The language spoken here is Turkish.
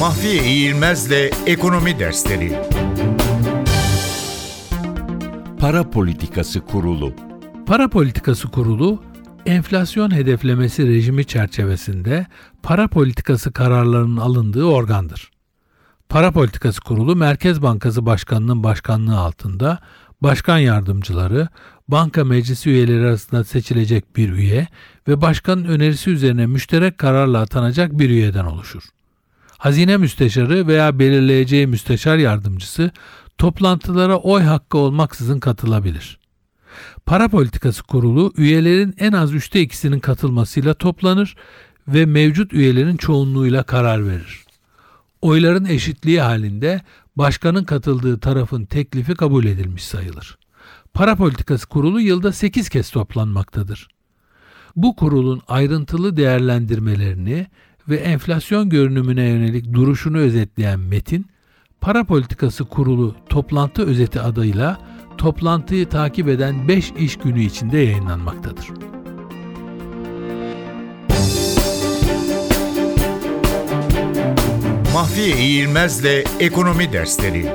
Mahfiye İğilmez'le Ekonomi Dersleri Para Politikası Kurulu Para Politikası Kurulu, enflasyon hedeflemesi rejimi çerçevesinde para politikası kararlarının alındığı organdır. Para Politikası Kurulu, Merkez Bankası Başkanı'nın başkanlığı altında başkan yardımcıları, banka meclisi üyeleri arasında seçilecek bir üye ve başkanın önerisi üzerine müşterek kararla atanacak bir üyeden oluşur. Hazine müsteşarı veya belirleyeceği müsteşar yardımcısı toplantılara oy hakkı olmaksızın katılabilir. Para Politikası Kurulu üyelerin en az üçte ikisinin katılmasıyla toplanır ve mevcut üyelerin çoğunluğuyla karar verir. Oyların eşitliği halinde başkanın katıldığı tarafın teklifi kabul edilmiş sayılır. Para Politikası Kurulu yılda 8 kez toplanmaktadır. Bu kurulun ayrıntılı değerlendirmelerini ve enflasyon görünümüne yönelik duruşunu özetleyen metin, Para Politikası Kurulu toplantı özeti adıyla toplantıyı takip eden 5 iş günü içinde yayınlanmaktadır. Mahfiye İğilmez'le Ekonomi Dersleri